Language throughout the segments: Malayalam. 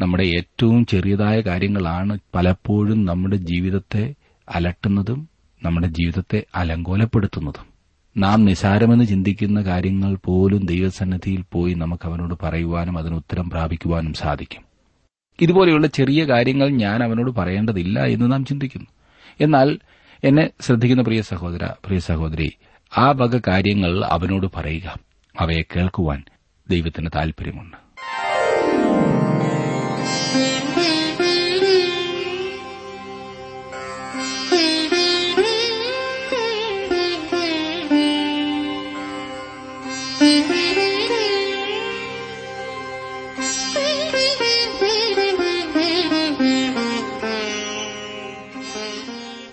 നമ്മുടെ ഏറ്റവും ചെറിയതായ കാര്യങ്ങളാണ് പലപ്പോഴും നമ്മുടെ ജീവിതത്തെ അലട്ടുന്നതും നമ്മുടെ ജീവിതത്തെ അലങ്കോലപ്പെടുത്തുന്നതും. നാം നിസാരമെന്ന് ചിന്തിക്കുന്ന കാര്യങ്ങൾ പോലും ദൈവസന്നിധിയിൽ പോയി നമുക്ക് അവനോട് പറയുവാനും അതിന് ഉത്തരം പ്രാപിക്കുവാനും സാധിക്കും. ഇതുപോലെയുള്ള ചെറിയ കാര്യങ്ങൾ ഞാൻ അവനോട് പറയേണ്ടതില്ല എന്ന് നാം ചിന്തിക്കുന്നു. എന്നാൽ എന്നെ ശ്രദ്ധിക്കുന്ന പ്രിയ സഹോദര പ്രിയ സഹോദരി ആ വക കാര്യങ്ങൾ അവനോട് പറയുക. അവയെ കേൾക്കുവാൻ ദൈവത്തിന് താൽപര്യമുണ്ട്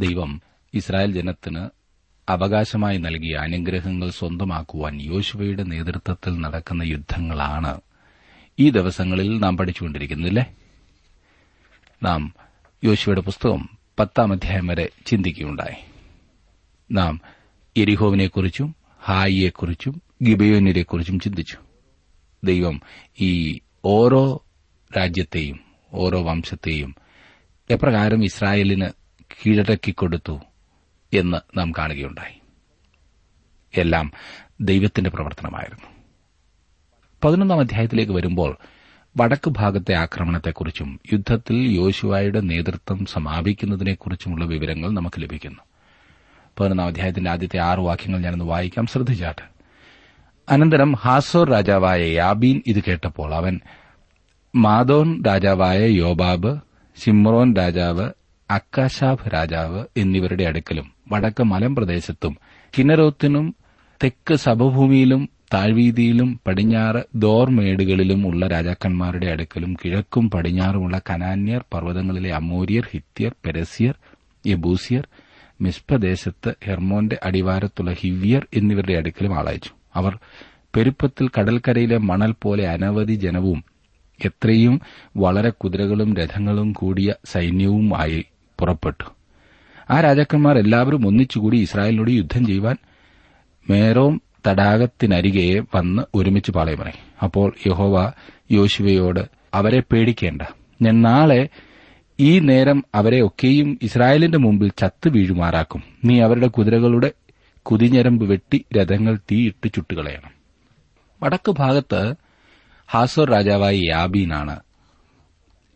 ദൈവം ഇസ്രായേൽ ജനത്തിന് അവകാശമായി നൽകിയ അനുഗ്രഹങ്ങൾ സ്വന്തമാക്കുവാൻ യോശുവയുടെ നേതൃത്വത്തിൽ നടക്കുന്ന യുദ്ധങ്ങളാണ് ഈ ദിവസങ്ങളിൽ നാം പഠിച്ചുകൊണ്ടിരിക്കുന്നില്ലേ നാം യോശുവയുടെ പുസ്തകം പത്താം അധ്യായം വരെ ചിന്തിക്കുകയുണ്ടായി. നാം എരിഹോവിനെക്കുറിച്ചും ഹായിയെക്കുറിച്ചും ഗിബയോനിനെക്കുറിച്ചും ചിന്തിച്ചു. ദൈവം ഈ ഓരോ രാജ്യത്തെയും ഓരോ വംശത്തെയും എപ്രകാരം ഇസ്രായേലിന് കീഴടക്കിക്കൊടുത്തു എന്ന് നാം കാണുകയുണ്ടായി. എല്ലാം ദൈവത്തിന്റെ പ്രവർത്തനമായിരുന്നു. പതിനൊന്നാം അധ്യായത്തിലേക്ക് വരുമ്പോൾ വടക്ക് ഭാഗത്തെ ആക്രമണത്തെക്കുറിച്ചും യുദ്ധത്തിൽ യോശുവായുടെ നേതൃത്വം സമാപിക്കുന്നതിനെക്കുറിച്ചുമുള്ള വിവരങ്ങൾ നമുക്ക് ലഭിക്കുന്നു. പതിനൊന്നാം അധ്യായത്തിന്റെ ആദ്യത്തെ ആറ് വാക്യങ്ങൾ ഞാനൊന്ന് വായിക്കാം. ശ്രദ്ധിച്ചാട്ട്. അനന്തരം ഹാസോർ രാജാവായ യാബീൻ ഇത് കേട്ടപ്പോൾ അവൻ മാധോൻ രാജാവായ യോബാബ് ഷിമ്രോൻ രാജാവ് അക്കാശാഫ് രാജാവ് എന്നിവരുടെ അടുക്കലും വടക്ക് മലമ്പ്രദേശത്തും കിന്നരോത്തിനും തെക്ക് സഭഭൂമിയിലും താഴ്വീതിയിലും പടിഞ്ഞാറ് ദോർമേടുകളിലും ഉള്ള രാജാക്കന്മാരുടെ അടുക്കലും കിഴക്കും പടിഞ്ഞാറുമുള്ള കനാന്യർ പർവതങ്ങളിലെ അമൂര്യർ ഹിത്യർ പെരസ്യർ യബൂസിയർ മിസ്പദേശത്ത് ഹെർമോന്റെ അടിവാരത്തുള്ള ഹിവ്യർ എന്നിവരുടെ അടുക്കലും ആളയച്ചു. അവർ പെരുപ്പത്തിൽ കടൽക്കരയിലെ മണൽ പോലെ അനവധി ജനവും എത്രയും വളരെ കുതിരകളും രഥങ്ങളും കൂടിയ സൈന്യവുമായി പുറപ്പെട്ടു. ആ രാജാക്കന്മാർ എല്ലാവരും ഒന്നിച്ചുകൂടി ഇസ്രായേലിനോട് യുദ്ധം ചെയ്യുവാൻ മേരോം തടാകത്തിനരികെ വന്ന് ഒരുമിച്ച് പാളയമറങ്ങി അപ്പോൾ യഹോവ യോശുവയോട് അവരെ പേടിക്കേണ്ട. ഞാൻ നാളെ ഈ നേരം അവരെ ഒക്കെയും ഇസ്രായേലിന്റെ മുമ്പിൽ ചത്തു വീഴുമാറാക്കും. നീ അവരുടെ കുതിരകളുടെ കുതിഞ്ഞരമ്പ് വെട്ടി രഥങ്ങൾ തീയിട്ട് ചുട്ടുകളയണം. വടക്ക് ഭാഗത്ത് ഹാസോർ രാജാവായ യാബീനാണ്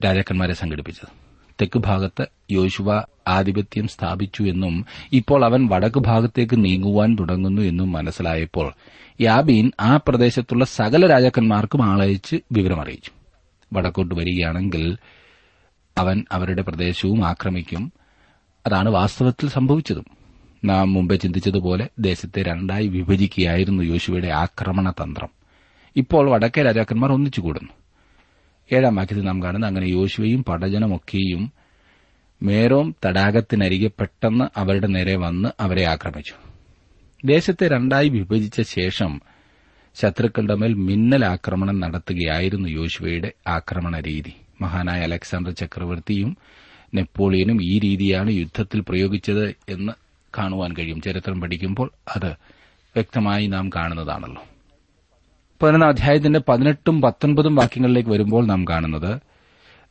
രാജാക്കന്മാരെ സംഘടിപ്പിച്ചത്. തെക്ക് ഭാഗത്ത് യോശുവ ആധിപത്യം സ്ഥാപിച്ചു എന്നും ഇപ്പോൾ അവൻ വടക്ക് ഭാഗത്തേക്ക് നീങ്ങുവാൻ തുടങ്ങുന്നു എന്നും മനസ്സിലായപ്പോൾ യാബീൻ ആ പ്രദേശത്തുള്ള സകല രാജാക്കന്മാർക്കും ആളയച്ച് വിവരമറിയിച്ചു. വടക്കോട്ട് വരികയാണെങ്കിൽ അവൻ അവരുടെ പ്രദേശവും ആക്രമിക്കും. അതാണ് വാസ്തവത്തിൽ സംഭവിച്ചതും. നാം മുമ്പേ ചിന്തിച്ചതുപോലെ ദേശത്തെ രണ്ടായി വിഭജിക്കുകയായിരുന്നു യോശുവയുടെ ആക്രമണ തന്ത്രം ഇപ്പോൾ വടക്കേ രാജാക്കന്മാർ ഒന്നിച്ചുകൂടുന്നു ഏഴാം വാക്യത്തിൽ നാം കാണുന്നത് അങ്ങനെ യോശുവയും പടജനമൊക്കെയും മേരോം തടാകത്തിനരികെ പെട്ടെന്ന് അവരുടെ നേരെ വന്ന് അവരെ ആക്രമിച്ചു. ദേശത്തെ രണ്ടായി വിഭജിച്ച ശേഷം ശത്രുക്കളുടെ മേൽ മിന്നൽ ആക്രമണം നടത്തുകയായിരുന്നു യോശുവയുടെ ആക്രമണ രീതി. മഹാനായ അലക്സാണ്ടർ ചക്രവർത്തിയും നെപ്പോളിയനും ഈ രീതിയാണ് യുദ്ധത്തിൽ പ്രയോഗിച്ചത് എന്ന് കാണുവാൻ കഴിയും. ചരിത്രം പഠിക്കുമ്പോൾ അത് വ്യക്തമായി നാം കാണുന്നതാണല്ലോ. പതിനൊന്നാം അധ്യായത്തിന്റെ പതിനെട്ടും പത്തൊൻപതും വാക്യങ്ങളിലേക്ക് വരുമ്പോൾ നാം കാണുന്നത്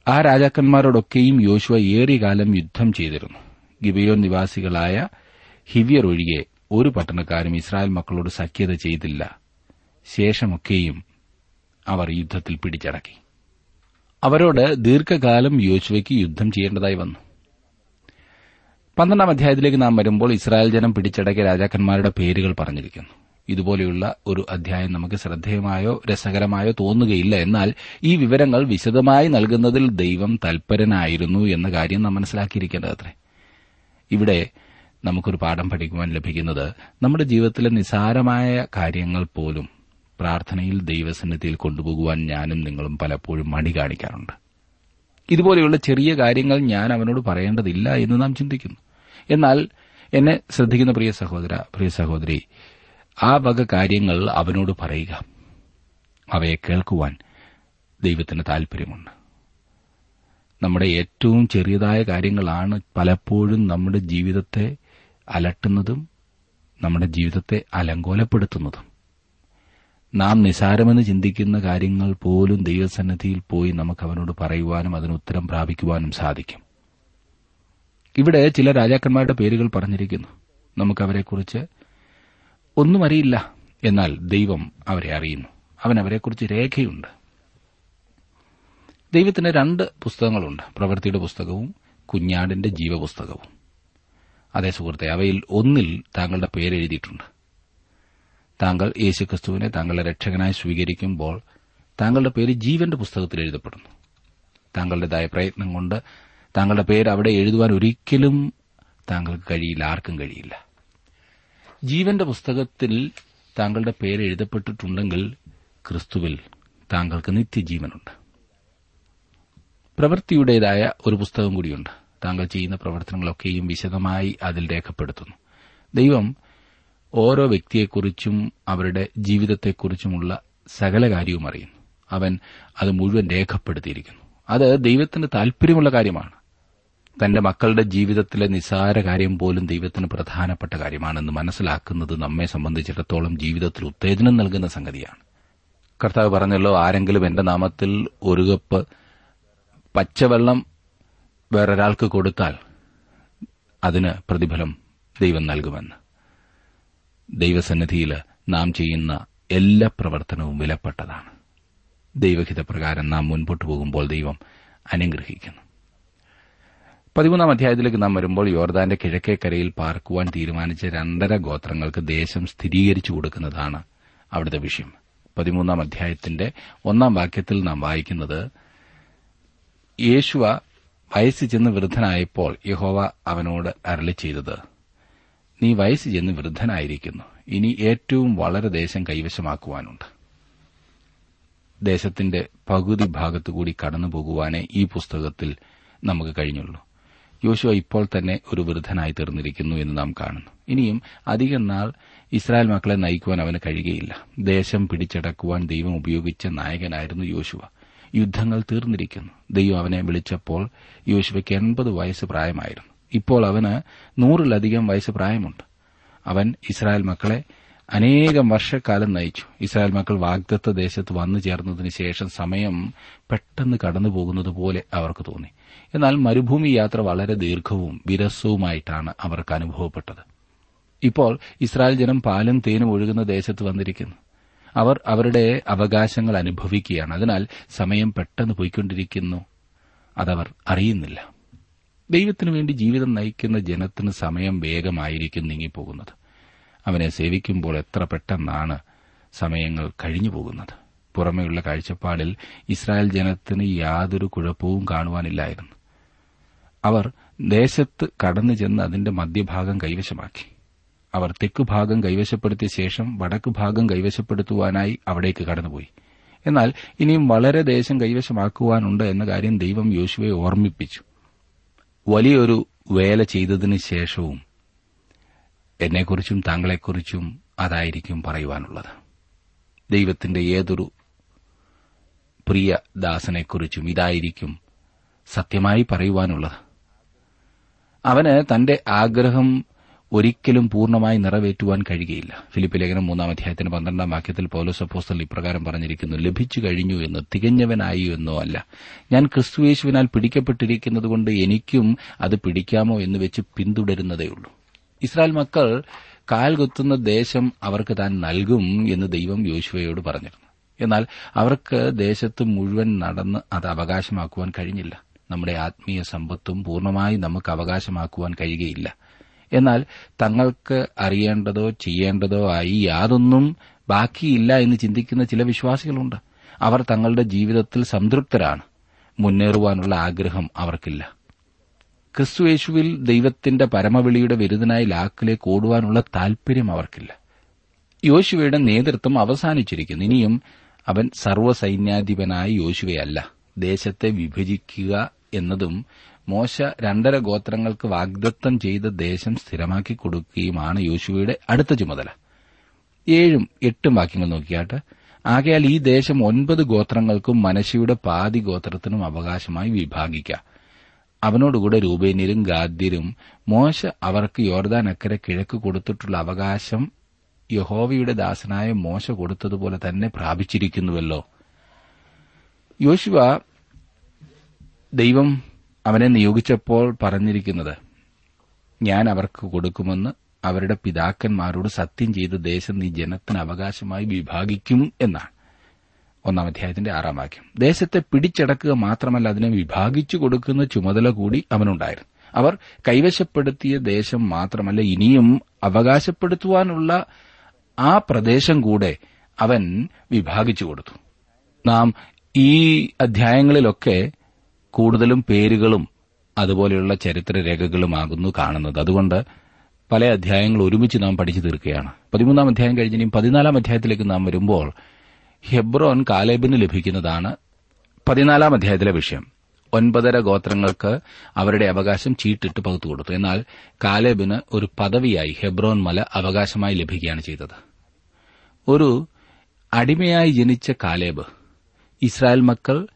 ആ രാജാക്കന്മാരോടൊക്കെയും യോശുവ ഏറിയ കാലം യുദ്ധം ചെയ്തിരുന്നു. ഗിബയോൻ നിവാസികളായ ഹിവിയർ ഒഴികെ ഒരു പട്ടണക്കാരും ഇസ്രായേൽ മക്കളോട് സഖ്യത ചെയ്തില്ല. ശേഷമൊക്കെയും അവർ യുദ്ധത്തിൽ പിടിച്ചടക്കി. അവരോട് ദീർഘകാലം യോശുവയ്ക്ക് യുദ്ധം ചെയ്യേണ്ടതായി വന്നു. പന്ത്രണ്ടാം അധ്യായത്തിലേക്ക് നാം വരുമ്പോൾ ഇസ്രായേൽ ജനം പിടിച്ചടക്കിയ രാജാക്കന്മാരുടെ പേരുകൾ പറഞ്ഞിരിക്കുന്നു. ഇതുപോലെയുള്ള ഒരു അധ്യായം നമുക്ക് ശ്രദ്ധേയമായോ രസകരമായോ തോന്നുകയില്ല. എന്നാൽ ഈ വിവരങ്ങൾ വിശദമായി നൽകുന്നതിൽ ദൈവം തൽപരനായിരുന്നു എന്ന കാര്യം നാം മനസ്സിലാക്കിയിരിക്കേണ്ടതത്രേ ഇവിടെ നമുക്കൊരു പാഠം പഠിക്കുവാൻ ലഭിക്കുന്നത് നമ്മുടെ ജീവിതത്തിലെ നിസാരമായ കാര്യങ്ങൾ പോലും പ്രാർത്ഥനയിൽ ദൈവസന്നിധിയിൽ കൊണ്ടുപോകുവാൻ ഞാനും നിങ്ങളും പലപ്പോഴും മടി കാണിക്കാറുണ്ട്. ഇതുപോലെയുള്ള ചെറിയ കാര്യങ്ങൾ ഞാൻ അവനോട് പറയേണ്ടതില്ല എന്ന് നാം ചിന്തിക്കുന്നു. എന്നാൽ എന്നെ ശ്രദ്ധിക്കുന്ന പ്രിയ സഹോദര പ്രിയ സഹോദരി ആ വക കാര്യങ്ങൾ അവനോട് പറയുക. അവയെ കേൾക്കുവാൻ ദൈവത്തിന് താൽപര്യമുണ്ട് നമ്മുടെ ഏറ്റവും ചെറിയതായ കാര്യങ്ങളാണ് പലപ്പോഴും നമ്മുടെ ജീവിതത്തെ അലട്ടുന്നതും നമ്മുടെ ജീവിതത്തെ അലങ്കോലപ്പെടുത്തുന്നതും. നാം നിസാരമെന്ന് ചിന്തിക്കുന്ന കാര്യങ്ങൾ പോലും ദൈവസന്നിധിയിൽ പോയി നമുക്ക് അവനോട് പറയുവാനും അതിന് ഉത്തരം പ്രാപിക്കുവാനും സാധിക്കും. ഇവിടെ ചില രാജാക്കന്മാരുടെ പേരുകൾ പറഞ്ഞിരിക്കുന്നു. നമുക്കവരെക്കുറിച്ച് ഒന്നും അറിയില്ല എന്നാൽ ദൈവം അവരെ അറിയുന്നു. അവൻ അവരെക്കുറിച്ച് രേഖയുണ്ട്. ദൈവത്തിന് രണ്ട് പുസ്തകങ്ങളുണ്ട്. പ്രവൃത്തിയുടെ പുസ്തകവും കുഞ്ഞാടിന്റെ ജീവപുസ്തകവും. അതേ സുഹൃത്തെ അവയിൽ ഒന്നിൽ താങ്കളുടെ പേരെഴുതിയിട്ടുണ്ട്. താങ്കൾ യേശുക്രിസ്തുവിനെ താങ്കളുടെ രക്ഷകനായി സ്വീകരിക്കുമ്പോൾ താങ്കളുടെ പേര് ജീവന്റെ പുസ്തകത്തിൽ എഴുതപ്പെടുന്നു. താങ്കളുടേതായ പ്രയത്നം കൊണ്ട് താങ്കളുടെ പേര് അവിടെ എഴുതുവാൻ ഒരിക്കലും താങ്കൾക്ക് കഴിയില്ല ആർക്കും കഴിയില്ല. ജീവന്റെ പുസ്തകത്തിൽ താങ്കളുടെ പേര് എഴുതപ്പെട്ടിട്ടുണ്ടെങ്കിൽ ക്രിസ്തുവിൽ താങ്കൾക്ക് നിത്യജീവനുണ്ട്. പ്രവൃത്തിയുടേതായ ഒരു പുസ്തകം കൂടിയുണ്ട്. താങ്കൾ ചെയ്യുന്ന പ്രവർത്തനങ്ങളൊക്കെയും വിശദമായി അതിൽ രേഖപ്പെടുത്തുന്നു. ദൈവം ഓരോ വ്യക്തിയെക്കുറിച്ചും അവരുടെ ജീവിതത്തെക്കുറിച്ചുമുള്ള സകല കാര്യവും അറിയുന്നു. അവൻ അത് മുഴുവൻ രേഖപ്പെടുത്തിയിരിക്കുന്നു. അത് ദൈവത്തിന് താൽപര്യമുള്ള കാര്യമാണ്. തന്റെ മക്കളുടെ ജീവിതത്തിലെ നിസാര കാര്യം പോലും ദൈവത്തിന് പ്രധാനപ്പെട്ട കാര്യമാണെന്ന് മനസ്സിലാക്കുന്നത് നമ്മെ സംബന്ധിച്ചിടത്തോളം ജീവിതത്തിൽ ഉത്തേജനം നൽകുന്ന സംഗതിയാണ്. കർത്താവ് പറഞ്ഞല്ലോ ആരെങ്കിലും എന്റെ നാമത്തിൽ ഒരു കപ്പ് പച്ചവെള്ളം വേറൊരാൾക്ക് കൊടുത്താൽ അതിന് പ്രതിഫലം ദൈവം നൽകുമെന്ന്. ദൈവസന്നിധിയിൽ നാം ചെയ്യുന്ന എല്ലാ പ്രവർത്തനവും വിലപ്പെട്ടതാണ്. ദൈവഹിതപ്രകാരം നാം മുൻപോട്ട് പോകുമ്പോൾ ദൈവം അനുഗ്രഹിക്കുന്നു. പതിമൂന്നാം അധ്യായത്തിലേക്ക് നാം വരുമ്പോൾ യോർദാന്റെ കിഴക്കേക്കരയിൽ പാർക്കുവാൻ തീരുമാനിച്ച രണ്ടര ഗോത്രങ്ങൾക്ക് ദേശം സ്ഥിരീകരിച്ചു കൊടുക്കുന്നതാണ് അവിടുത്തെ വിഷയം. പതിമൂന്നാം അധ്യായത്തിന്റെ ഒന്നാം വാക്യത്തിൽ നാം വായിക്കുന്നത് യേശുവ വയസ്സ് ചെന്ന് വൃദ്ധനായപ്പോൾ യഹോവ അവനോട് അരളി ചെയ്തത് നീ വയസ്സ് ചെന്ന് വൃദ്ധനായിരിക്കുന്നു. ഇനി ഏറ്റവും വളരെ ദേശം കൈവശമാക്കുവാനുണ്ട്. ദേശത്തിന്റെ പകുതി ഭാഗത്തുകൂടി കടന്നുപോകുവാനേ ഈ പുസ്തകത്തിൽ നമുക്ക് കഴിഞ്ഞുള്ളൂ. യോശുവ ഇപ്പോൾ തന്നെ ഒരു വൃദ്ധനായി തീർന്നിരിക്കുന്നു എന്ന് നാം കാണുന്നു. ഇനിയും അധികം നാൾ ഇസ്രായേൽ മക്കളെ നയിക്കുവാൻ അവന് കഴിയുകയില്ല. ദേശം പിടിച്ചടക്കുവാൻ ദൈവം ഉപയോഗിച്ച നായകനായിരുന്നു യോശുവ. യുദ്ധങ്ങൾ തീർന്നിരിക്കുന്നു. ദൈവം അവനെ വിളിച്ചപ്പോൾ യോശുവയ്ക്ക് എൺപത് വയസ്സ് പ്രായമായിരുന്നു. ഇപ്പോൾ അവന് നൂറിലധികം വയസ്സ് പ്രായമുണ്ട്. അവൻ ഇസ്രായേൽ മക്കളെ അനേകം വർഷക്കാലം നയിച്ചു. ഇസ്രായേൽ മക്കൾ വാഗ്ദത്ത ദേശത്ത് വന്നു ചേർന്നതിന് ശേഷം സമയം പെട്ടെന്ന് കടന്നുപോകുന്നത് പോലെ അവർക്ക് തോന്നി. എന്നാൽ മരുഭൂമി യാത്ര വളരെ ദീർഘവും വിരസവുമായിട്ടാണ് അവർക്ക് അനുഭവപ്പെട്ടത്. ഇപ്പോൾ ഇസ്രായേൽ ജനം പാലും തേനും ഒഴുകുന്ന ദേശത്ത് വന്നിരിക്കുന്നു. അവർ അവരുടെ അവകാശങ്ങൾ അനുഭവിക്കുകയാണ്. അതിനാൽ സമയം പെട്ടെന്ന് പോയിക്കൊണ്ടിരിക്കുന്നു. അതവർ അറിയുന്നില്ല. ദൈവത്തിനു വേണ്ടി ജീവിതം നയിക്കുന്ന ജനത്തിന് സമയം വേഗമായിരിക്കും നീങ്ങിപ്പോകുന്നത്. അവനെ സേവിക്കുമ്പോൾ എത്ര പെട്ടെന്നാണ് സമയങ്ങൾ കഴിഞ്ഞു പോകുന്നത്. പുറമെയുള്ള കാഴ്ചപ്പാടിൽ ഇസ്രായേൽ ജനത്തിന് യാതൊരു കുഴപ്പവും കാണുവാനില്ലായിരുന്നു. അവർ ദേശത്ത് കടന്നു ചെന്ന് അതിന്റെ മധ്യഭാഗം കൈവശമാക്കി. അവർ തെക്കുഭാഗം കൈവശപ്പെടുത്തിയ ശേഷം വടക്ക് ഭാഗം കൈവശപ്പെടുത്തുവാനായി അവിടേക്ക് കടന്നുപോയി. എന്നാൽ ഇനിയും വളരെ ദേശം കൈവശമാക്കുവാനുണ്ട് എന്ന കാര്യം ദൈവം യോശുവെ ഓർമ്മിപ്പിച്ചു. വലിയൊരു വേല ചെയ്തതിനു ശേഷവും എന്നെക്കുറിച്ചും താങ്കളെക്കുറിച്ചും അതായിരിക്കും പറയുവാനുള്ളത്. ദൈവത്തിന്റെ ഏതൊരു പ്രിയ ദാസനെക്കുറിച്ചും ഇതായിരിക്കും സത്യമായി പറയുവാനുള്ളത്. അവന് തന്റെ ആഗ്രഹം ഒരിക്കലും പൂർണമായി നിറവേറ്റുവാൻ കഴിയുകയില്ല. ഫിലിപ്പ് ലേഖനം മൂന്നാം അധ്യായത്തിന് പന്ത്രണ്ടാം വാക്യത്തിൽ പൗലോസ് അപ്പോസ്റ്റൽ ഇപ്രകാരം പറഞ്ഞിരിക്കുന്നു ലഭിച്ചു കഴിഞ്ഞു എന്ന് തികഞ്ഞവനായി എന്നോ അല്ല. ഞാൻ ക്രിസ്തുയേശുവിനാൽ പിടിക്കപ്പെട്ടിരിക്കുന്നതുകൊണ്ട് എനിക്കും അത് പിടിക്കാമോ എന്ന് വെച്ച് പിന്തുടരുന്നതേയുള്ളൂ ഇസ്രായേൽ മക്കൾ കാൽകുത്തുന്ന ദേശം അവർക്ക് താൻ നൽകും എന്ന് ദൈവം യോശുവയോട് പറഞ്ഞിരുന്നു. എന്നാൽ അവർക്ക് ദേശത്ത് മുഴുവൻ നടന്ന് അത് അവകാശമാക്കുവാൻ കഴിഞ്ഞില്ല. നമ്മുടെ ആത്മീയ സമ്പത്തും പൂർണമായി നമുക്ക് അവകാശമാക്കുവാൻ കഴിയുകയില്ല. എന്നാൽ തങ്ങൾക്ക് അറിയേണ്ടതോ ചെയ്യേണ്ടതോ ആയി യാതൊന്നും ബാക്കിയില്ല എന്ന് ചിന്തിക്കുന്ന ചില വിശ്വാസികളുണ്ട്. അവർ തങ്ങളുടെ ജീവിതത്തിൽ സംതൃപ്തരാണ്. മുന്നേറുവാനുള്ള ആഗ്രഹം അവർക്കില്ല. ക്രിസ്തുയേശുവിൽ ദൈവത്തിന്റെ പരമവിളിയുടെ വിരുദ്ധനായി ലാക്കിലേക്ക് ഓടുവാനുള്ള താൽപര്യം അവർക്കില്ല. യോശുവയുടെ നേതൃത്വം അവസാനിച്ചിരിക്കുന്നു. ഇനിയും അവൻ സർവസൈന്യാധിപനായ യോശുവയല്ല. ദേശത്തെ വിഭജിക്കുക എന്നതും മോശ രണ്ടര ഗോത്രങ്ങൾക്ക് വാഗ്ദത്തം ചെയ്ത ദേശം സ്ഥിരമാക്കി കൊടുക്കുകയുമാണ് യോശുവയുടെ അടുത്ത ചുമതല. ഏഴും എട്ടും വാക്യങ്ങൾ നോക്കിയാട്ട് ആകയാൽ ഈ ദേശം ഒൻപത് ഗോത്രങ്ങൾക്കും മനശിയുടെ പാതി ഗോത്രത്തിനും അവകാശമായി വിഭാഗിക്കാം. അവനോടുകൂടെ രൂപേന്യരും ഗാദ്യരും മോശ അവർക്ക് യോർദാൻ അക്കരെ കിഴക്ക് കൊടുത്തിട്ടുള്ള അവകാശം യഹോവയുടെ ദാസനായ മോശ കൊടുത്തതുപോലെ തന്നെ പ്രാപിച്ചിരിക്കുന്നുവല്ലോ. യോശുവ ദൈവം അവനെ നിയോഗിച്ചപ്പോൾ പറഞ്ഞിരിക്കുന്നത് ഞാൻ അവർക്ക് കൊടുക്കുമെന്ന് അവരുടെ പിതാക്കന്മാരോട് സത്യം ചെയ്ത ദേശം നീ ജനത്തിന് അവകാശമായി വിഭാഗിക്കും എന്നാണ്. ഒന്നാം അധ്യായത്തിന്റെ ആറാം വാക്യം. ദേശത്തെ പിടിച്ചടക്കുക മാത്രമല്ല അതിനെ വിഭാഗിച്ചു കൊടുക്കുന്ന ചുമതല കൂടി അവനുണ്ടായിരുന്നു. അവർ കൈവശപ്പെടുത്തിയ ദേശം മാത്രമല്ല ഇനിയും അവകാശപ്പെടുത്തുവാനുള്ള ആ പ്രദേശം കൂടെ അവൻ വിഭാഗിച്ചു കൊടുത്തു. നാം ഈ അധ്യായങ്ങളിലൊക്കെ കൂടുതലും പേരുകളും അതുപോലെയുള്ള ചരിത്രരേഖകളുമാകുന്നു കാണുന്നത്. അതുകൊണ്ട് പല അധ്യായങ്ങൾ ഒരുമിച്ച് നാം പഠിച്ചു തീർക്കുകയാണ്. പതിമൂന്നാം അധ്യായം കഴിഞ്ഞിനും പതിനാലാം അധ്യായത്തിലേക്ക് നാം വരുമ്പോൾ ഹെബ്രോൻ കാലേബിന് ലഭിക്കുന്നതാണ് പതിനാലാം അധ്യായത്തിലെ വിഷയം. ഒൻപതര ഗോത്രങ്ങൾക്ക് അവരുടെ അവകാശം ചീട്ടിട്ട് പകുത്തു കൊടുത്തു. എന്നാൽ കാലേബിന് ഒരു പദവിയായി ഹെബ്രോൻ മല അവകാശമായി ലഭിക്കുകയാണ് ചെയ്തത്. ഒരു അടിമയായി ജനിച്ച കാലേബ് ഇസ്രായേൽ മക്കൾ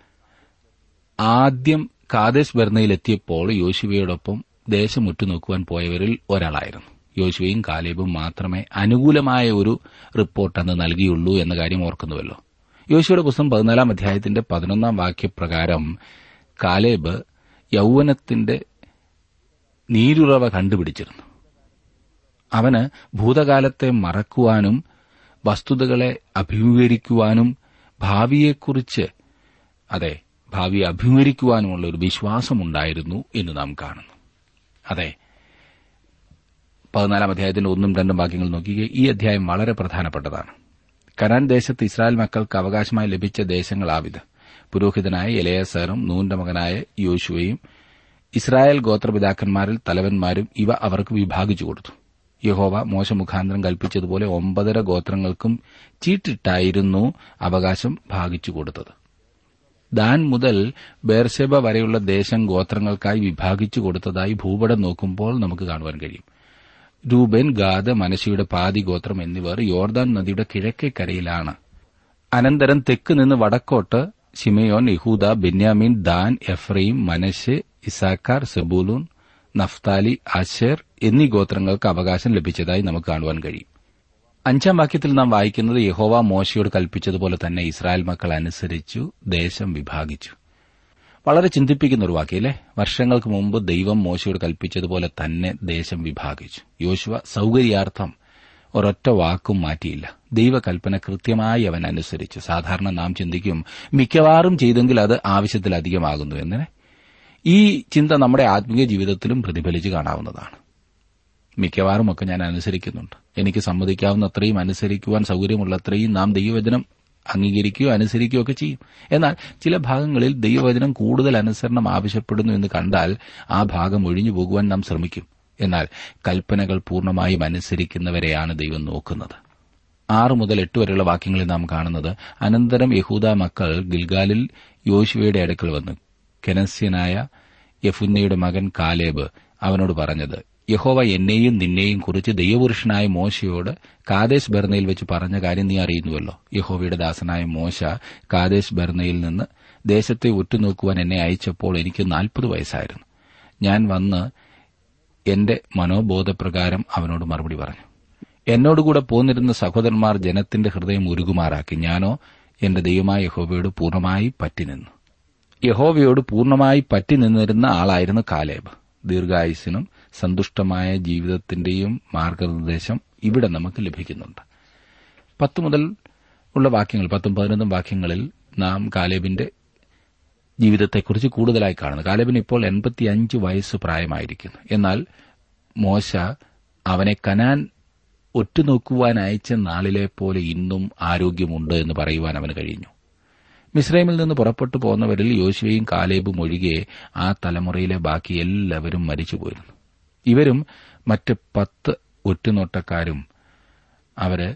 ആദ്യം കാദേശ് ബർണയിലെത്തിയപ്പോൾ യോശുവയോടൊപ്പം ദേശം ഉറ്റുനോക്കുവാൻ പോയവരിൽ ഒരാളായിരുന്നു. യോശുവയും കാലേബും മാത്രമേ അനുകൂലമായ ഒരു റിപ്പോർട്ട് അന്ന് നൽകിയുള്ളൂ എന്ന കാര്യം ഓർക്കുന്നുവല്ലോ. യോശുവയുടെ പുസ്തകം പതിനാലാം അധ്യായത്തിന്റെ പതിനൊന്നാം വാക്യപ്രകാരം കാലേബ് യൗവനത്തിന്റെ നീരുറവ കണ്ടുപിടിച്ചിരുന്നു. അവന് ഭൂതകാലത്തെ മറക്കുവാനും വസ്തുതകളെ അഭിമുഖീകരിക്കുവാനും ഭാവിയെക്കുറിച്ച് അതെ ഭാവിയെ അഭിമുഖീകരിക്കുവാനുമുള്ള ഒരു വിശ്വാസമുണ്ടായിരുന്നു എന്ന് നാം കാണുന്നു. അതെ പതിനാലാം അധ്യായത്തിന്റെ ഒന്നും രണ്ടും വാക്യങ്ങൾ നോക്കുക ഈ അധ്യായം വളരെ പ്രധാനപ്പെട്ടതാണ്. കനാൻ ദേശത്ത് ഇസ്രായേൽ മക്കൾക്ക് അവകാശമായി ലഭിച്ച ദേശങ്ങളാവിത് പുരോഹിതനായ എലയസറും നൂന്റെ മകനായ യോശുവയും ഇസ്രായേൽ ഗോത്രപിതാക്കന്മാരിൽ തലവന്മാരും ഇവ അവർക്ക് വിഭാഗിച്ചു കൊടുത്തു. യഹോവ മോശ മുഖാന്തരം കൽപ്പിച്ചതുപോലെ ഒമ്പതര ഗോത്രങ്ങൾക്കും ചീട്ടിട്ടായിരുന്നു അവകാശം ഭാഗിച്ചു കൊടുത്തത്. ദാൻ മുതൽ ബേർഷെബ വരെയുള്ള ദേശം ഗോത്രങ്ങൾക്കായി വിഭാഗിച്ചു കൊടുത്തതായി ഭൂപടം നോക്കുമ്പോൾ നമുക്ക് കാണുവാൻ കഴിയും. രൂപൻ ഗാദ മനശിയുടെ പാതി ഗോത്രം എന്നിവർ യോർദാൻ നദിയുടെ കിഴക്കേ കരയിലാണ്. അനന്തരം തെക്ക് നിന്ന് വടക്കോട്ട് ഷിമയോൻ യഹൂദ ബെന്യാമീൻ ദാൻ എഫ്രൈം മനശ് ഇസാക്കാർ സെബൂലൂൻ നഫ്താലി ആശേർ എന്നീ ഗോത്രങ്ങൾക്ക് അവകാശം ലഭിച്ചതായി നമുക്ക് കാണുവാൻ കഴിയും. അഞ്ചാം വാക്യത്തിൽ നാം വായിക്കുന്നത് യഹോവ മോശയോട് കൽപ്പിച്ചതുപോലെ തന്നെ ഇസ്രായേൽ മക്കൾ അനുസരിച്ചു ദേശം വിഭാഗിച്ചു. വളരെ ചിന്തിപ്പിക്കുന്ന ഒരു വാക്കിയല്ലേ വർഷങ്ങൾക്ക് മുമ്പ് ദൈവം മോശയോട് കൽപ്പിച്ചതുപോലെ തന്നെ ദേശം വിഭാഗിച്ചു. യോശുവ സൌകര്യാർത്ഥം ഒരൊറ്റ വാക്കും മാറ്റിയില്ല. ദൈവകൽപ്പന കൃത്യമായി അവൻ അനുസരിച്ചു. സാധാരണ നാം ചിന്തിക്കും മിക്കവാറും ചെയ്തെങ്കിൽ അത് ആവശ്യത്തിലധികമാകുന്നു എന്നെ. ഈ ചിന്ത നമ്മുടെ ആത്മീയ ജീവിതത്തിലും പ്രതിഫലിച്ച് കാണാവുന്നതാണ്. മിക്കവാറും ഒക്കെ ഞാൻ അനുസരിക്കുന്നുണ്ട്. എനിക്ക് സമ്മതിക്കാവുന്ന അത്രയും അനുസരിക്കുവാൻ സൌകര്യമുള്ളത്രയും നാം ദൈവവചനം അംഗീകരിക്കുകയോ അനുസരിക്കുകയോ ഒക്കെ ചെയ്യും. എന്നാൽ ചില ഭാഗങ്ങളിൽ ദൈവവചനം കൂടുതൽ അനുസരണം ആവശ്യപ്പെടുന്നു എന്ന് കണ്ടാൽ ആ ഭാഗം ഒഴിഞ്ഞു പോകുവാൻ നാം ശ്രമിക്കും. എന്നാൽ കൽപ്പനകൾ പൂർണമായും അനുസരിക്കുന്നവരെയാണ് ദൈവം നോക്കുന്നത്. ആറ് മുതൽ എട്ട് വരെയുള്ള വാക്യങ്ങളിൽ നാം കാണുന്നത് അനന്തരം യഹൂദ മക്കൾ ഗിൽഗാലിൽ യോശുവയുടെ അടുക്കൽ വന്നു. കെനസ്യനായ യഫുന്നയുടെ മകൻ കാലേബ് അവനോട് പറഞ്ഞത് യഹോവ എന്നെയും നിന്നെയും കുറിച്ച് ദൈവപുരുഷനായ മോശയോട് കാദേശ് ബർണയിൽ വെച്ച് പറഞ്ഞ കാര്യം നീ അറിയുന്നുവല്ലോ. യഹോവയുടെ ദാസനായ മോശ കാദേശ് ബർണയിൽ നിന്ന് ദേശത്തെ ഉറ്റുനോക്കുവാൻ എന്നെ അയച്ചപ്പോൾ എനിക്ക് നാൽപ്പത് വയസ്സായിരുന്നു. ഞാൻ വന്ന് എന്റെ മനോബോധപ്രകാരം അവനോട് മറുപടി പറഞ്ഞു. എന്നോടുകൂടെ പോന്നിരുന്ന സഹോദരന്മാർ ജനത്തിന്റെ ഹൃദയം ഉരുകുമാറാക്കി. ഞാനോ എന്റെ ദൈവമായ യഹോവയോട് പൂർണമായി പറ്റിനിന്നു യഹോവയോട് പൂർണമായി പറ്റി നിന്നിരുന്ന ആളായിരുന്നു കാലേബ്. ദീർഘായുസിനും സന്തുഷ്ടമായ ജീവിതത്തിന്റെയും മാർഗനിർദ്ദേശം ഇവിടെ നമുക്ക് ലഭിക്കുന്നുണ്ട്. പത്ത് മുതൽ ഉള്ള വാക്യങ്ങൾ പത്തും പതിനൊന്നും വാക്യങ്ങളിൽ നാം കാലേബിന്റെ ജീവിതത്തെക്കുറിച്ച് കൂടുതലായി കാണുന്നു. കാലേബിന് ഇപ്പോൾ എൺപത്തിയഞ്ച് വയസ്സ് പ്രായമായിരിക്കുന്നു. എന്നാൽ മോശ അവനെ കനാൻ ഒറ്റുനോക്കുവാൻ അയച്ച നാളിലെ പോലെ ഇന്നും ആരോഗ്യമുണ്ട് എന്ന് പറയുവാൻ അവന് കഴിഞ്ഞു. മിസ്രൈമിൽ നിന്ന് പുറപ്പെട്ടു പോകുന്നവരിൽ യോശുവയും കാലേബും ഒഴികെ ആ തലമുറയിലെ ബാക്കി എല്ലാവരും മരിച്ചുപോയിരുന്നു ഇവരും മറ്റ് പത്ത് ഒറ്റനോട്ടക്കാരും അവർ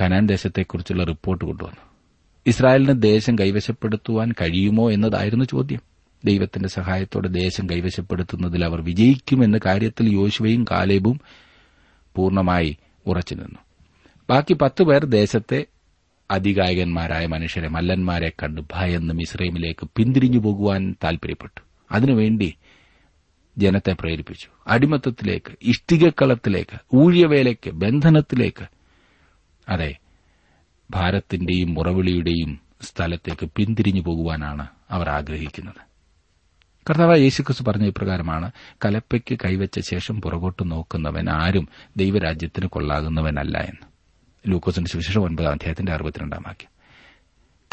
കനാൻ ദേശത്തെക്കുറിച്ചുള്ള റിപ്പോർട്ട് കൊണ്ടുവന്നു. ഇസ്രായേലിന് ദേശം കൈവശപ്പെടുത്തുവാൻ കഴിയുമോ എന്നതായിരുന്നു ചോദ്യം. ദൈവത്തിന്റെ സഹായത്തോടെ ദേശം കൈവശപ്പെടുത്തുന്നതിൽ അവർ വിജയിക്കുമെന്ന കാര്യത്തിൽ യോശുവയും കാലേബും പൂർണമായി ഉറച്ചുനിന്നു ബാക്കി പത്ത് പേർ ദേശത്തെ അധികായകന്മാരായ മനുഷ്യരെ മല്ലന്മാരെ കണ്ട് ഭയന്ന് മിസ്രൈമിലേക്ക് പിന്തിരിഞ്ഞു പോകുവാൻ താൽപര്യപ്പെട്ടു അതിനുവേണ്ടി ജനത്തെ പ്രേരിപ്പിച്ചു. അടിമത്തത്തിലേക്ക് ഇഷ്ടികക്കളത്തിലേക്ക് ഊഴിയവേലയ്ക്ക് ബന്ധനത്തിലേക്ക്. അതെ ഭാരത്തിന്റെയും മുറവിളിയുടെയും സ്ഥലത്തേക്ക് പിന്തിരിഞ്ഞു പോകുവാനാണ് അവർ ആഗ്രഹിക്കുന്നത്. കർത്താവ് യേശുക്രിസ്തു പറഞ്ഞ ഇപ്രകാരമാണ് കലപ്പയ്ക്ക് കൈവച്ച ശേഷം പുറകോട്ട് നോക്കുന്നവൻ ആരും ദൈവരാജ്യത്തിന് കൊള്ളാകുന്നവനല്ല എന്ന്. ലൂക്കോസിന്റെ സുവിശേഷം ഒൻപതാം അധ്യായത്തിന്റെ അറുപത്തിരണ്ടാം വാക്യം.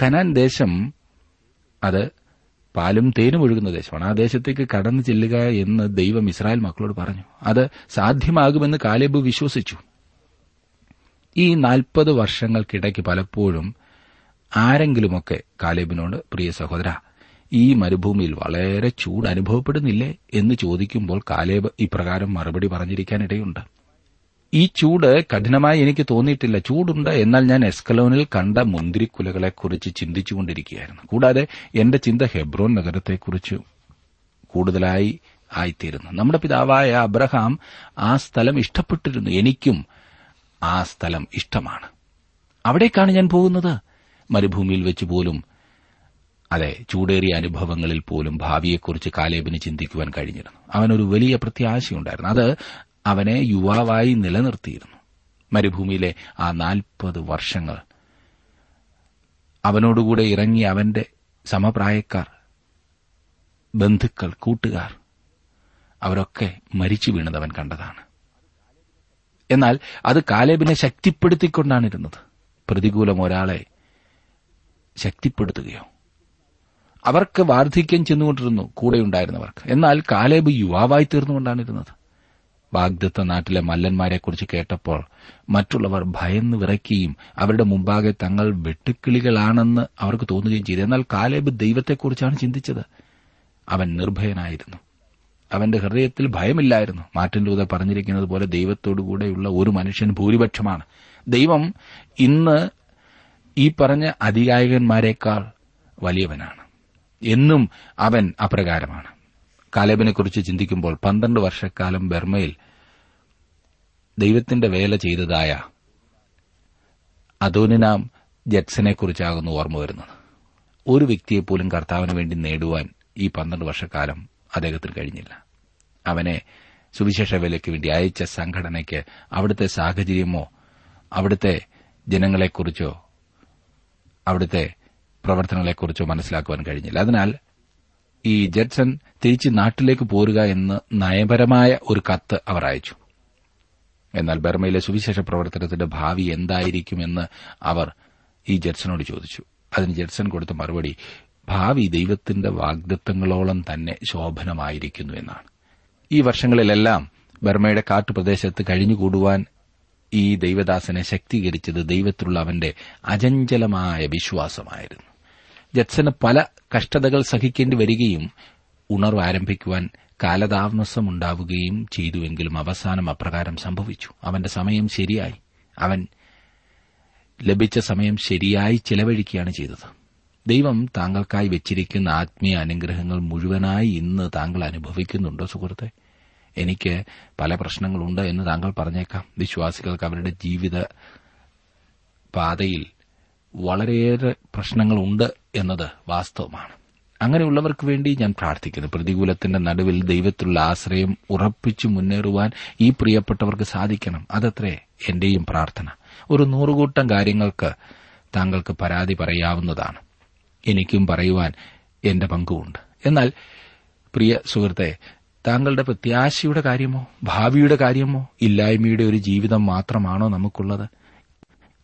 കനാൻ ദേശം അത് പാലും തേനും ഒഴുകുന്ന ദേശമാണ്. ആ ദേശത്തേക്ക് കടന്നു ചെല്ലുക എന്ന് ദൈവം ഇസ്രായേൽ മക്കളോട് പറഞ്ഞു. അത് സാധ്യമാകുമെന്ന് കാലേബ് വിശ്വസിച്ചു. ഈ നാൽപ്പത് വർഷങ്ങൾക്കിടയ്ക്ക് പലപ്പോഴും ആരെങ്കിലുമൊക്കെ കാലേബിനോട് പ്രിയ സഹോദര ഈ മരുഭൂമിയിൽ വളരെ ചൂട് അനുഭവപ്പെടുന്നില്ലേ? എന്ന് ചോദിക്കുമ്പോൾ കാലേബ് ഇപ്രകാരം മറുപടി പറഞ്ഞിരിക്കാനിടയുണ്ട്. ഈ ചൂട് കഠിനമായി എനിക്ക് തോന്നിയിട്ടില്ല. ചൂടുണ്ട്. എന്നാൽ ഞാൻ എസ്കലോനിൽ കണ്ട മുന്തിരിക്കുലകളെക്കുറിച്ച് ചിന്തിച്ചുകൊണ്ടിരിക്കുകയായിരുന്നു. കൂടാതെ എന്റെ ചിന്ത ഹെബ്രോൻ നഗരത്തെക്കുറിച്ച് കൂടുതലായി ആയിത്തീരുന്നു. നമ്മുടെ പിതാവായ അബ്രഹാം ആ സ്ഥലം ഇഷ്ടപ്പെട്ടിരുന്നു. എനിക്കും ആ സ്ഥലം ഇഷ്ടമാണ്. അവിടേക്കാണ് ഞാൻ പോകുന്നത്? മരുഭൂമിയിൽ വെച്ച് പോലും അതെ ചൂടേറിയ അനുഭവങ്ങളിൽ പോലും ഭാവിയെക്കുറിച്ച് കാലേബിന് ചിന്തിക്കുവാൻ കഴിഞ്ഞിരുന്നു. അവനൊരു വലിയ പ്രത്യാശയുണ്ടായിരുന്നു. അത് അവനെ യുവാവായി നിലനിർത്തിയിരുന്നു. മരുഭൂമിയിലെ ആ നാൽപ്പത് വർഷങ്ങൾ. അവനോടുകൂടെ ഇറങ്ങി അവന്റെ സമപ്രായക്കാർ ബന്ധുക്കൾ കൂട്ടുകാർ അവരൊക്കെ മരിച്ചു വീണതവൻ കണ്ടതാണ്. എന്നാൽ അത് കാലേബിനെ ശക്തിപ്പെടുത്തിക്കൊണ്ടാണിരുന്നത്. പ്രതികൂലം ഒരാളെ ശക്തിപ്പെടുത്തുകയോ. അവർക്ക് വാർദ്ധക്യം ചെന്നുകൊണ്ടിരുന്നു കൂടെയുണ്ടായിരുന്നവർക്ക്. എന്നാൽ കാലേബ് യുവാവായി തീർന്നുകൊണ്ടാണ് വാഗ്ദത്ത നാട്ടിലെ മല്ലന്മാരെക്കുറിച്ച് കേട്ടപ്പോൾ മറ്റുള്ളവർ ഭയന്ന് വിറയ്ക്കുകയും അവരുടെ മുമ്പാകെ തങ്ങൾ വെട്ടുക്കിളികളാണെന്ന് അവർക്ക് തോന്നുകയും ചെയ്തു. എന്നാൽ കാലേബ് ദൈവത്തെക്കുറിച്ചാണ് ചിന്തിച്ചത്. അവൻ നിർഭയനായിരുന്നു. അവന്റെ ഹൃദയത്തിൽ ഭയമില്ലായിരുന്നു. മാറ്റൻ ലൂത പറഞ്ഞിരിക്കുന്നത് പോലെ ദൈവത്തോടുകൂടെയുള്ള ഒരു മനുഷ്യൻ ഭൂരിപക്ഷമാണ്. ദൈവം ഇന്ന് ഈ പറഞ്ഞ അധികായകന്മാരെക്കാൾ വലിയവനാണ്. എന്നും അവൻ അപ്രകാരമാണ്. കാലേബിനെക്കുറിച്ച് ചിന്തിക്കുമ്പോൾ പന്ത്രണ്ട് വർഷക്കാലം ബർമയിൽ ദൈവത്തിന്റെ വേല ചെയ്തതായ അതോനിനാം ജഡ്സനെക്കുറിച്ചാകുന്നു ഓർമ്മ വരുന്നത്. ഒരു വ്യക്തിയെപ്പോലും കർത്താവിന് വേണ്ടി നേടുവാൻ ഈ പന്ത്രണ്ട് വർഷക്കാലം അദ്ദേഹത്തിന് കഴിഞ്ഞില്ല. അവനെ സുവിശേഷ വേലയ്ക്ക് വേണ്ടി അയച്ച സംഘടനയ്ക്ക് അവിടുത്തെ സാഹചര്യമോ അവിടുത്തെ ജനങ്ങളെക്കുറിച്ചോ അവിടുത്തെ പ്രവർത്തനങ്ങളെക്കുറിച്ചോ മനസ്സിലാക്കുവാൻ കഴിഞ്ഞില്ല. അതിനാൽ ഈ ജഡ്സൺ തിരിച്ച് നാട്ടിലേക്ക് പോരുക എന്ന് നയപരമായ ഒരു കത്ത് അവർ അയച്ചു. എന്നാൽ ബർമയിലെ സുവിശേഷ പ്രവർത്തനത്തിന്റെ ഭാവി എന്തായിരിക്കുമെന്ന് അവർ ഈ ജഡ്സനോട് ചോദിച്ചു. അതിന് ജഡ്സൺ കൊടുത്ത മറുപടി ഭാവി ദൈവത്തിന്റെ വാഗ്ദത്തങ്ങളോളം തന്നെ ശോഭനമായിരിക്കുന്നു എന്നാണ്. ഈ വർഷങ്ങളിലെല്ലാം ബർമയുടെ കാട്ടുപ്രദേശത്ത് കഴിഞ്ഞുകൂടുവാൻ ഈ ദൈവദാസനെ ശക്തീകരിച്ചത് ദൈവത്തിലുള്ള അവന്റെ അചഞ്ചലമായ വിശ്വാസമായിരുന്നു. ജഡ്സന് പല കഷ്ടതകൾ സഹിക്കേണ്ടി വരികയും ഉണർവ് ആരംഭിക്കുവാൻ കാലതാമസമുണ്ടാവുകയും ചെയ്തുവെങ്കിലും അവസാനം അപ്രകാരം സംഭവിച്ചു. അവന്റെ സമയം ശരിയായി. അവൻ ലഭിച്ച സമയം ശരിയായി ചെലവഴിക്കുകയാണ് ചെയ്തത്. ദൈവം താങ്കൾക്കായി വെച്ചിരിക്കുന്ന ആത്മീയ അനുഗ്രഹങ്ങൾ മുഴുവനായി ഇന്ന് താങ്കൾ അനുഭവിക്കുന്നുണ്ടോ സുഹൃത്തെ? എനിക്ക് പല പ്രശ്നങ്ങളുണ്ട് എന്ന് താങ്കൾ പറഞ്ഞേക്കാം. വിശ്വാസികൾക്ക് അവരുടെ ജീവിത പാതയിൽ വളരെയേറെ പ്രശ്നങ്ങളുണ്ട് എന്നത് വാസ്തവമാണ്. അങ്ങനെയുള്ളവർക്ക് വേണ്ടി ഞാൻ പ്രാർത്ഥിക്കുന്നു. പ്രതികൂലത്തിന്റെ നടുവിൽ ദൈവത്തിലുള്ള ആശ്രയം ഉറപ്പിച്ചു മുന്നേറുവാൻ ഈ പ്രിയപ്പെട്ടവർക്ക് സാധിക്കണം. അതത്രേ എന്റെയും പ്രാർത്ഥന. ഒരു നൂറുകൂട്ടം കാര്യങ്ങൾക്ക് താങ്കൾക്ക് പരാതി പറയാവുന്നതാണ്. എനിക്കും പറയുവാൻ എന്റെ പങ്കുമുണ്ട്. എന്നാൽ പ്രിയ സുഹൃത്തെ താങ്കളുടെ പ്രത്യാശയുടെ കാര്യമോ ഭാവിയുടെ കാര്യമോ ഇല്ലായ്മയുടെ ഒരു ജീവിതം മാത്രമാണോ നമുക്കുള്ളത്?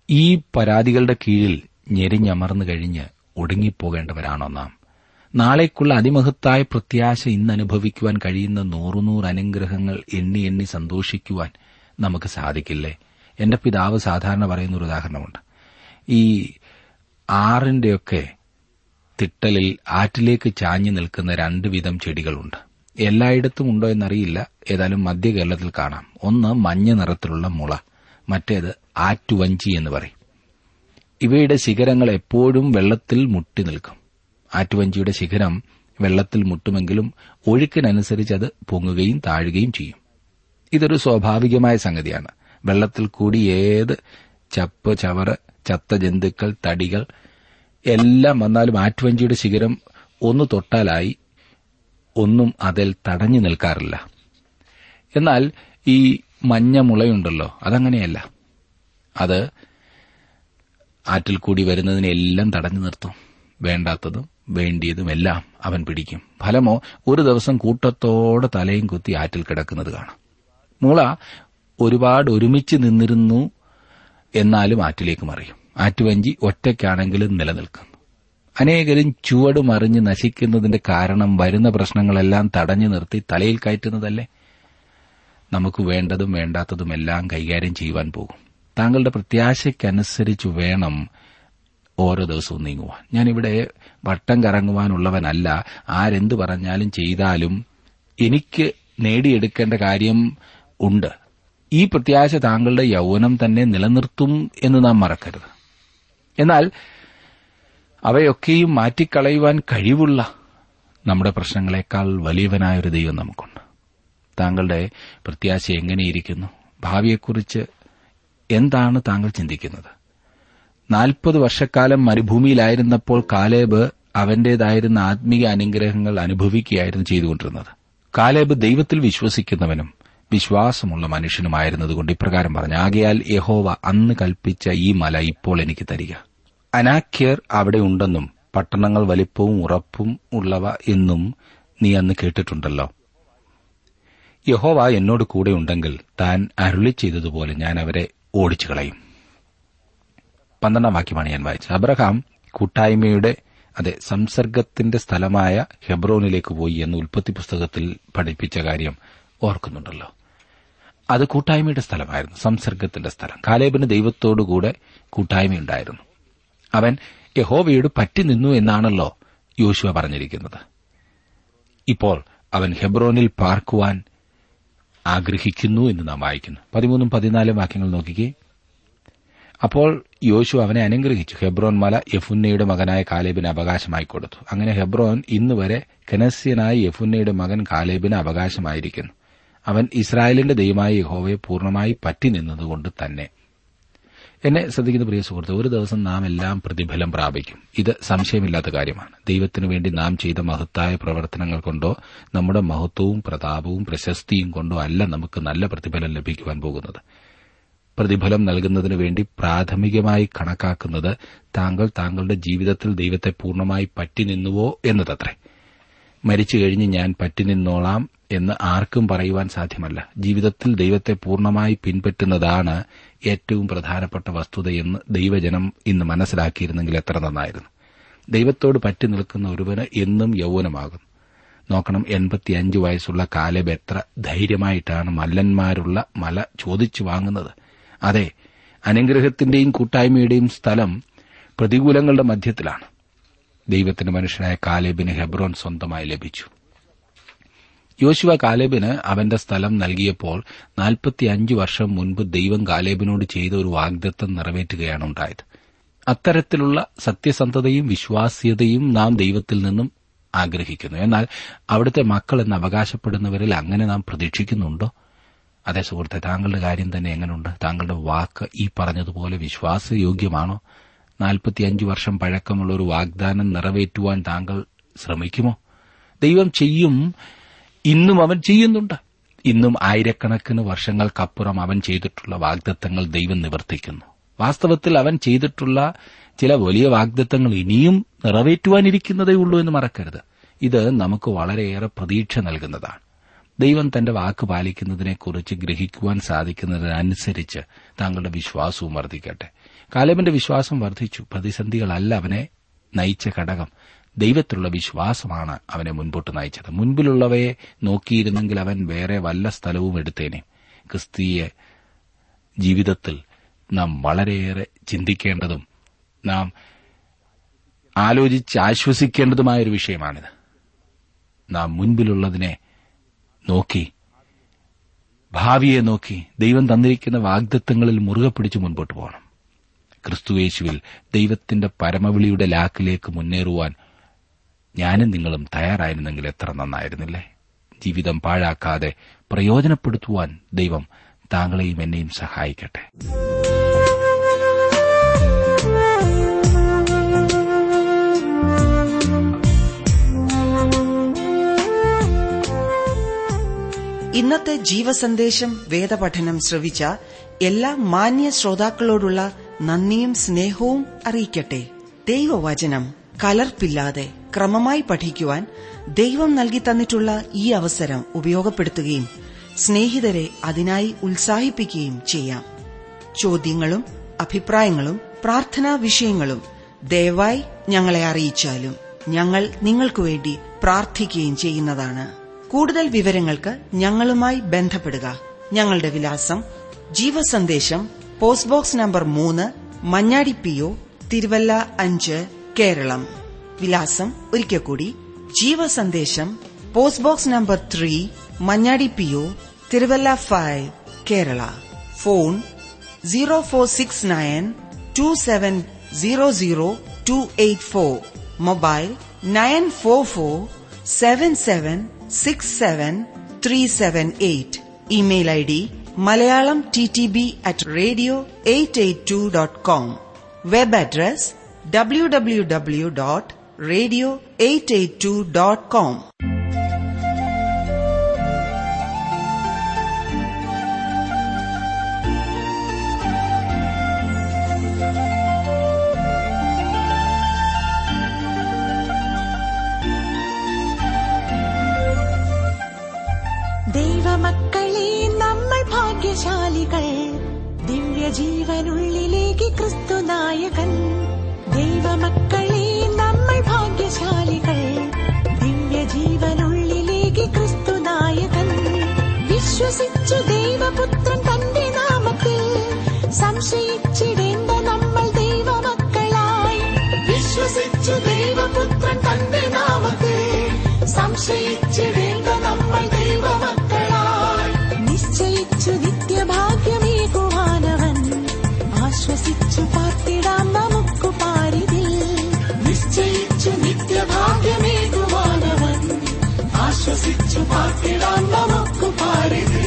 ഈ പരാതികളുടെ കീഴിൽ ഞെരിഞ്ഞമർന്നു കഴിഞ്ഞ് ഒടുങ്ങിപ്പോകേണ്ടവരാണോ നാം? നാളേക്കുള്ള അതിമഹത്തായ പ്രത്യാശ ഇന്ന് അനുഭവിക്കുവാൻ കഴിയുന്ന നൂറുനൂറ് അനുഗ്രഹങ്ങൾ എണ്ണി എണ്ണി സന്തോഷിക്കുവാൻ നമുക്ക് സാധിക്കില്ലേ? എന്റെ പിതാവ് സാധാരണ പറയുന്ന ഒരു ഉദാഹരണമുണ്ട്. ഈ ആറിന്റെയൊക്കെ തിട്ടലിൽ ആറ്റിലേക്ക് ചാഞ്ഞു നിൽക്കുന്ന രണ്ട് വിധം ചെടികളുണ്ട്. എല്ലായിടത്തും ഉണ്ടോ എന്നറിയില്ല. ഏതായാലും മധ്യ കേരളത്തിൽ കാണാം. ഒന്ന് മഞ്ഞ നിറത്തിലുള്ള മുള മറ്റേത് ആറ്റുവഞ്ചി എന്ന് പറയും. ഇവയുടെ ശിഖരങ്ങൾ എപ്പോഴും വെള്ളത്തിൽ മുട്ടി നിൽക്കും. ആറ്റുവഞ്ചിയുടെ ശിഖരം വെള്ളത്തിൽ മുട്ടുമെങ്കിലും ഒഴുക്കിനനുസരിച്ച് അത് പൊങ്ങുകയും താഴുകയും ചെയ്യും. ഇതൊരു സ്വാഭാവികമായ സംഗതിയാണ്. വെള്ളത്തിൽ കൂടി ഏത് ചപ്പ് ചവറ് ചത്ത ജന്തുക്കൾ തടികൾ എല്ലാം വന്നാലും ആറ്റുവഞ്ചിയുടെ ശിഖരം ഒന്ന് തൊട്ടാലായി ഒന്നും അതിൽ തടഞ്ഞു നിൽക്കാറില്ല. എന്നാൽ ഈ മഞ്ഞ മുളയുണ്ടല്ലോ അതങ്ങനെയല്ല. അത് ആറ്റിൽ കൂടി വരുന്നതിനെല്ലാം തടഞ്ഞു നിർത്തും. വേണ്ടാത്തതും വേണ്ടിയതും എല്ലാം അവൻ പിടിക്കും. ഫലമോ ഒരു ദിവസം കൂട്ടത്തോടെ തലയും കുത്തി ആറ്റിൽ കിടക്കുന്നത് കാണാം. മുള ഒരുപാട് ഒരുമിച്ച് നിന്നിരുന്നു എന്നാലും ആറ്റിലേക്ക് മറിയും. ആറ്റുവഞ്ചി ഒറ്റയ്ക്കാണെങ്കിലും നിലനിൽക്കുന്നു അനേകരും ചുവട് മറിഞ്ഞ് നശിക്കുന്നതിന്റെ കാരണം വരുന്ന പ്രശ്നങ്ങളെല്ലാം തടഞ്ഞു നിർത്തി തലയിൽ കയറ്റുന്നതല്ലേ? നമുക്ക് വേണ്ടതും വേണ്ടാത്തതും എല്ലാം കൈകാര്യം ചെയ്യുവാൻ പോകും. താങ്കളുടെ പ്രത്യാശയ്ക്കനുസരിച്ച് വേണം ഓരോ ദിവസവും നീങ്ങുവാൻ. ഞാനിവിടെ വട്ടം കറങ്ങുവാനുള്ളവനല്ല. ആരെന്ത് പറഞ്ഞാലും ചെയ്താലും എനിക്ക് നേടിയെടുക്കേണ്ട കാര്യം ഉണ്ട്. ഈ പ്രത്യാശ താങ്കളുടെ യൗവനം തന്നെ നിലനിർത്തും എന്ന് നാം മറക്കരുത്. എന്നാൽ അവയൊക്കെയും മാറ്റിക്കളയുവാൻ കഴിവുള്ള നമ്മുടെ പ്രശ്നങ്ങളെക്കാൾ വലിയവനായൊരു ദൈവം നമുക്കുണ്ട്. താങ്കളുടെ പ്രത്യാശ എങ്ങനെയിരിക്കുന്നു? ഭാവിയെക്കുറിച്ച് എന്താണ് താങ്കൾ ചിന്തിക്കുന്നത്? നാൽപ്പത് വർഷക്കാലം മരുഭൂമിയിലായിരുന്നപ്പോൾ കാലേബ് അവന്റേതായിരുന്ന ആത്മീയ അനുഗ്രഹങ്ങൾ അനുഭവിക്കുകയായിരുന്നു ചെയ്തുകൊണ്ടിരുന്നത്. കാലേബ് ദൈവത്തിൽ വിശ്വസിക്കുന്നവനും വിശ്വാസമുള്ള മനുഷ്യനുമായിരുന്നതുകൊണ്ട് ഇപ്രകാരം പറഞ്ഞു ആകയാൽ യഹോവ അന്ന് കൽപ്പിച്ച ഈ മല ഇപ്പോൾ എനിക്ക് തരിക. അനാഖ്യർ അവിടെ ഉണ്ടെന്നും പട്ടണങ്ങൾ വലിപ്പവും ഉറപ്പും ഉള്ളവ എന്നും നീ അന്ന് കേട്ടിട്ടുണ്ടല്ലോ. യഹോവ എന്നോട് കൂടെ ഉണ്ടെങ്കിൽ താൻ അരുളി ചെയ്തതുപോലെ ഞാൻ അവരെ ഓടിച്ചു കളയും. പന്ത്രണ്ടാം വാക്യമാണ് ഞാൻ വായിച്ചത്. അബ്രഹാം കൂട്ടായ്മയുടെ അതെ സംസർഗത്തിന്റെ സ്ഥലമായ ഹെബ്രോനിലേക്ക് പോയി എന്ന് ഉൽപ്പത്തി പുസ്തകത്തിൽ പഠിപ്പിച്ച കാര്യം ഓർക്കുന്നുണ്ടല്ലോ. അത് കൂട്ടായ്മയുടെ സ്ഥലമായിരുന്നു സംസർഗത്തിന്റെ സ്ഥലം. കാലേബിന് ദൈവത്തോടുകൂടെ കൂട്ടായ്മയുണ്ടായിരുന്നു. അവൻ യഹോവയോട് പറ്റി നിന്നു എന്നാണല്ലോ യോശുവ പറഞ്ഞിരിക്കുന്നത്. ഇപ്പോൾ അവൻ ഹെബ്രോനിൽ പാർക്കുവാൻ ആഗ്രഹിക്കുന്നു എന്ന് നാം വായിക്കുന്നു. പതിമൂന്നും പതിനാലും വാക്യങ്ങൾ നോക്കിക്കേ. അപ്പോൾ യോശു അവനെ അനുഗ്രഹിച്ചു. ഹെബ്രോൻ മല യഫുന്നയുടെ മകനായ കാലേബിന് അവകാശമായി കൊടുത്തു. അങ്ങനെ ഹെബ്രോൻ ഇന്ന് വരെ കനസ്യനായ യഫുന്നയുടെ മകൻ കാലേബിന് അവകാശമായിരിക്കുന്നു. അവൻ ഇസ്രായേലിന്റെ ദൈവമായ യഹോവയെ പൂർണമായി പറ്റി നിന്നതുകൊണ്ട് തന്നെ. എന്നെ ശ്രദ്ധിക്കുന്ന പ്രിയ സുഹൃത്ത് ഒരു ദിവസം നാം എല്ലാം പ്രതിഫലം പ്രാപിക്കും. ഇത് സംശയമില്ലാത്ത കാര്യമാണ്. ദൈവത്തിനു വേണ്ടി നാം ചെയ്ത മഹത്തായ പ്രവർത്തനങ്ങൾ കൊണ്ടോ നമ്മുടെ മഹത്വവും പ്രതാപവും പ്രശസ്തിയും കൊണ്ടോ അല്ല നമുക്ക് നല്ല പ്രതിഫലം ലഭിക്കുവാൻ പോകുന്നത്. പ്രതിഫലം നൽകുന്നതിനു വേണ്ടി പ്രാഥമികമായി കണക്കാക്കുന്നത് താങ്കൾ താങ്കളുടെ ജീവിതത്തിൽ ദൈവത്തെ പൂർണമായി പറ്റി നിന്നുവോ എന്നതത്രേ. മരിച്ചു കഴിഞ്ഞ് ഞാൻ പറ്റി നിന്നോളാം എന്ന് ആർക്കും പറയുവാൻ സാധ്യമല്ല. ജീവിതത്തിൽ ദൈവത്തെ പൂർണമായി പിൻപറ്റുന്നതാണ് ഏറ്റവും പ്രധാനപ്പെട്ട വസ്തുതയെന്ന് ദൈവജനം ഇന്ന് മനസ്സിലാക്കിയിരുന്നെങ്കിൽ എത്ര നന്നായിരുന്നു. ദൈവത്തോട് പറ്റി നിൽക്കുന്ന ഒരുവന് എന്നും യൌവനമാകും നോക്കണം എൺപത്തിയഞ്ച് വയസ്സുള്ള കാലബ് എത്ര ധൈര്യമായിട്ടാണ് മല്ലന്മാരുള്ള മല ചോദിച്ചു വാങ്ങുന്നത്. അതെ അനുഗ്രഹത്തിന്റെയും കൂട്ടായ്മയുടെയും സ്ഥലം പ്രതികൂലങ്ങളുടെ മധ്യത്തിലാണ്. ദൈവത്തിന്റെ മനുഷ്യനായ കാലേബിന് ഹെബ്രോൻ സ്വന്തമായി ലഭിച്ചു. യോശുവ കാലേബിന് അവന്റെ സ്ഥലം നൽകിയപ്പോൾ നാൽപ്പത്തിയഞ്ച് വർഷം മുൻപ് ദൈവം കാലേബിനോട് ചെയ്ത ഒരു വാഗ്ദത്തം നിറവേറ്റുകയാണ് ഉണ്ടായത്. അത്തരത്തിലുള്ള സത്യസന്ധതയും വിശ്വാസ്യതയും നാം ദൈവത്തിൽ നിന്നും ആഗ്രഹിക്കുന്നു. എന്നാൽ അവിടുത്തെ മക്കൾ എന്ന് അവകാശപ്പെടുന്നവരിൽ അങ്ങനെ നാം പ്രതീക്ഷിക്കുന്നുണ്ടോ? അതേ സുഹൃത്തെ താങ്കളുടെ കാര്യം തന്നെ എങ്ങനെയുണ്ട്? താങ്കളുടെ വാക്ക് ഈ പറഞ്ഞതുപോലെ വിശ്വാസയോഗ്യമാണോ? നാൽപ്പത്തിയഞ്ച് വർഷം പഴക്കമുള്ള ഒരു വാഗ്ദാനം നിറവേറ്റുവാൻ താങ്കൾ ശ്രമിക്കുമോ? ദൈവം ചെയ്യും ഇന്നും അവൻ ചെയ്യുന്നുണ്ട്. ഇന്നും ആയിരക്കണക്കിന് വർഷങ്ങൾക്കപ്പുറം അവൻ ചെയ്തിട്ടുള്ള വാഗ്ദത്തങ്ങൾ ദൈവം നിവർത്തിക്കുന്നു. വാസ്തവത്തിൽ അവൻ ചെയ്തിട്ടുള്ള ചില വലിയ വാഗ്ദത്തങ്ങൾ ഇനിയും നിറവേറ്റുവാനിരിക്കുന്നതേ ഉള്ളൂ എന്ന് മറക്കരുത്. ഇത് നമുക്ക് വളരെയേറെ പ്രതീക്ഷ നൽകുന്നതാണ്. ദൈവം തന്റെ വാക്ക് പാലിക്കുന്നതിനെക്കുറിച്ച് ഗ്രഹിക്കുവാൻ സാധിക്കുന്നതിനനുസരിച്ച് താങ്കളുടെ വിശ്വാസവും വർദ്ധിക്കട്ടെ. കാലേബിന്റെ വിശ്വാസം വർദ്ധിച്ചു. പ്രതിസന്ധികളല്ല അവനെ നയിച്ച ഘടകം. ദൈവത്തിലുള്ള വിശ്വാസമാണ് അവനെ മുൻപോട്ട് നയിച്ചത്. മുൻപിലുള്ളവയെ നോക്കിയിരുന്നെങ്കിൽ അവൻ വേറെ വല്ല സ്ഥലവും എടുത്തേനെ. ക്രിസ്തീയ ജീവിതത്തിൽ നാം വളരെയേറെ ചിന്തിക്കേണ്ടതും നാം ആലോചിച്ച് ആശ്വസിക്കേണ്ടതുമായ ഒരു വിഷയമാണിത്. നാം മുൻപിലുള്ളതിനെ നോക്കി ഭാവിയെ നോക്കി ദൈവം തന്നിരിക്കുന്ന വാഗ്ദത്വങ്ങളിൽ മുറുകെ പിടിച്ച് മുൻപോട്ട് പോകണം. ക്രിസ്തുവേശുവിൽ ദൈവത്തിന്റെ പരമവിളിയുടെ ലാക്കിലേക്ക് മുന്നേറുവാൻ ഞാനും നിങ്ങളും തയ്യാറായിരുന്നെങ്കിൽ എത്ര നന്നായിരുന്നില്ലേ? ജീവിതം പാഴാക്കാതെ പ്രയോജനപ്പെടുത്തുവാൻ ദൈവം താങ്കളെയും എന്നെയും സഹായിക്കട്ടെ. ഇന്നത്തെ ജീവസന്ദേശം വേദപഠനം ശ്രവിച്ച എല്ലാ മാന്യ ശ്രോതാക്കളോടുള്ള നന്ദിയും സ്നേഹവും അറിയിക്കട്ടെ. ദൈവവചനം കലർപ്പില്ലാതെ. ക്രമമായി പഠിക്കുവാൻ ദൈവം നൽകി തന്നിട്ടുള്ള ഈ അവസരം ഉപയോഗപ്പെടുത്തുകയും സ്നേഹിതരെ അതിനായി ഉത്സാഹിപ്പിക്കുകയും ചെയ്യാം. ചോദ്യങ്ങളും അഭിപ്രായങ്ങളും പ്രാർത്ഥനാ വിഷയങ്ങളും ദയവായി ഞങ്ങളെ അറിയിച്ചാലും ഞങ്ങൾ നിങ്ങൾക്കു വേണ്ടി പ്രാർത്ഥിക്കുകയും ചെയ്യുന്നതാണ്. കൂടുതൽ വിവരങ്ങൾക്ക് ഞങ്ങളുമായി ബന്ധപ്പെടുക. ഞങ്ങളുടെ വിലാസം ജീവസന്ദേശം പോസ്റ്റ് ബോക്സ് നമ്പർ മൂന്ന് മഞ്ഞാടി പി ഒ തിരുവല്ല അഞ്ച് കേരളം. വിലാസം ഒരിക്കൽ കൂടി Jeevasandesham post box number three Manjadi P O Thiruvalla five Kerala. Phone zero four six nine two seven zero zero two eight four mobile nine four four seven seven six seven three seven eight email I D Malayalam T T B at radio eight eight two dot com. Web address W W W dot radio eight eight two dot com ദൈവമക്കളെ നമ്മൾ ഭാഗ്യശാലികൾ. ദിവ്യജീവനുള്ളിലേക്ക് ക്രിസ്തു നായകൻ. ദൈവമക്കളെ നമ്മൾ ഭാഗ്യശാലികൾ. ക്രിസ്തുനായകൻ വിശ്വസിച്ചു ദൈവപുത്രൻ തന്റെ നാമത്തിൽ. സംശയിച്ചിടേണ്ട നമ്മൾ ദൈവമക്കളായി. വിശ്വസിച്ചു ദൈവപുത്രൻ സംശയിച്ചിടേണ്ട रा